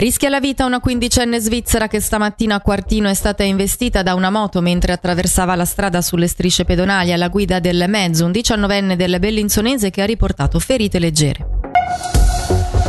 Rischia la vita una quindicenne svizzera che stamattina a Quartino è stata investita da una moto mentre attraversava la strada sulle strisce pedonali alla guida del mezzo, un diciannovenne del Bellinzonese che ha riportato ferite leggere.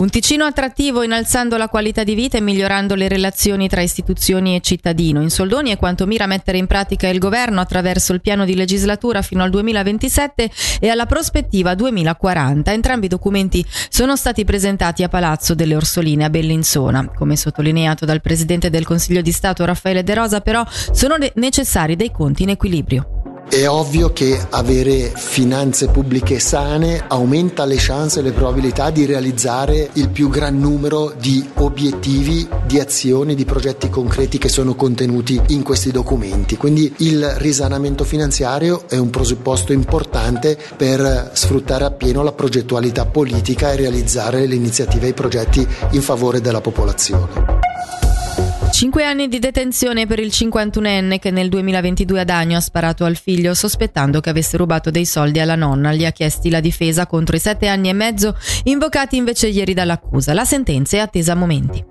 Un Ticino attrattivo innalzando la qualità di vita e migliorando le relazioni tra istituzioni e cittadino. In soldoni è quanto mira mettere in pratica il governo attraverso il piano di legislatura fino al 2027 e alla prospettiva 2040. Entrambi i documenti sono stati presentati a Palazzo delle Orsoline a Bellinzona. Come sottolineato dal Presidente del Consiglio di Stato Raffaele De Rosa, però sono necessari dei conti in equilibrio. È ovvio che avere finanze pubbliche sane aumenta le chance e le probabilità di realizzare il più gran numero di obiettivi, di azioni, di progetti concreti che sono contenuti in questi documenti. Quindi il risanamento finanziario è un presupposto importante per sfruttare appieno la progettualità politica e realizzare le iniziative e i progetti in favore della popolazione. Cinque anni di detenzione per il 51enne che nel 2022 ad Agno ha sparato al figlio sospettando che avesse rubato dei soldi alla nonna. Gli ha chiesti la difesa contro i sette anni e mezzo invocati invece ieri dall'accusa. La sentenza è attesa a momenti.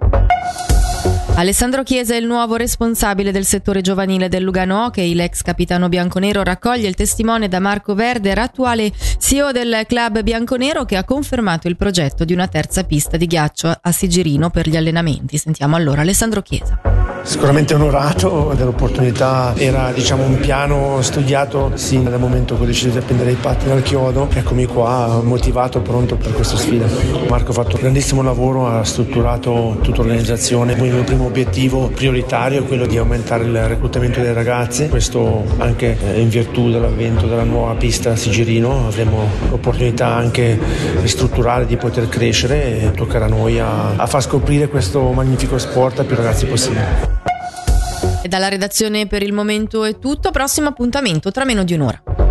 Alessandro Chiesa è il nuovo responsabile del settore giovanile del Lugano Hockey. L'ex capitano bianconero raccoglie il testimone da Marco Verder, attuale CEO del club bianconero, che ha confermato il progetto di una terza pista di ghiaccio a Sigirino per gli allenamenti. Sentiamo allora Alessandro Chiesa. Sicuramente onorato dell'opportunità, era diciamo, un piano studiato sin dal momento che ho deciso di appendere i patti dal chiodo. Eccomi qua, motivato, pronto per questa sfida. Marco ha fatto un grandissimo lavoro, ha strutturato tutta l'organizzazione. Il mio primo obiettivo prioritario è quello di aumentare il reclutamento dei ragazzi, questo anche in virtù dell'avvento della nuova pista Sigirino. Avremo l'opportunità anche strutturale di poter crescere e toccherà a noi a, a far scoprire questo magnifico sport a più ragazzi possibile. E dalla redazione per il momento è tutto, prossimo appuntamento tra meno di un'ora.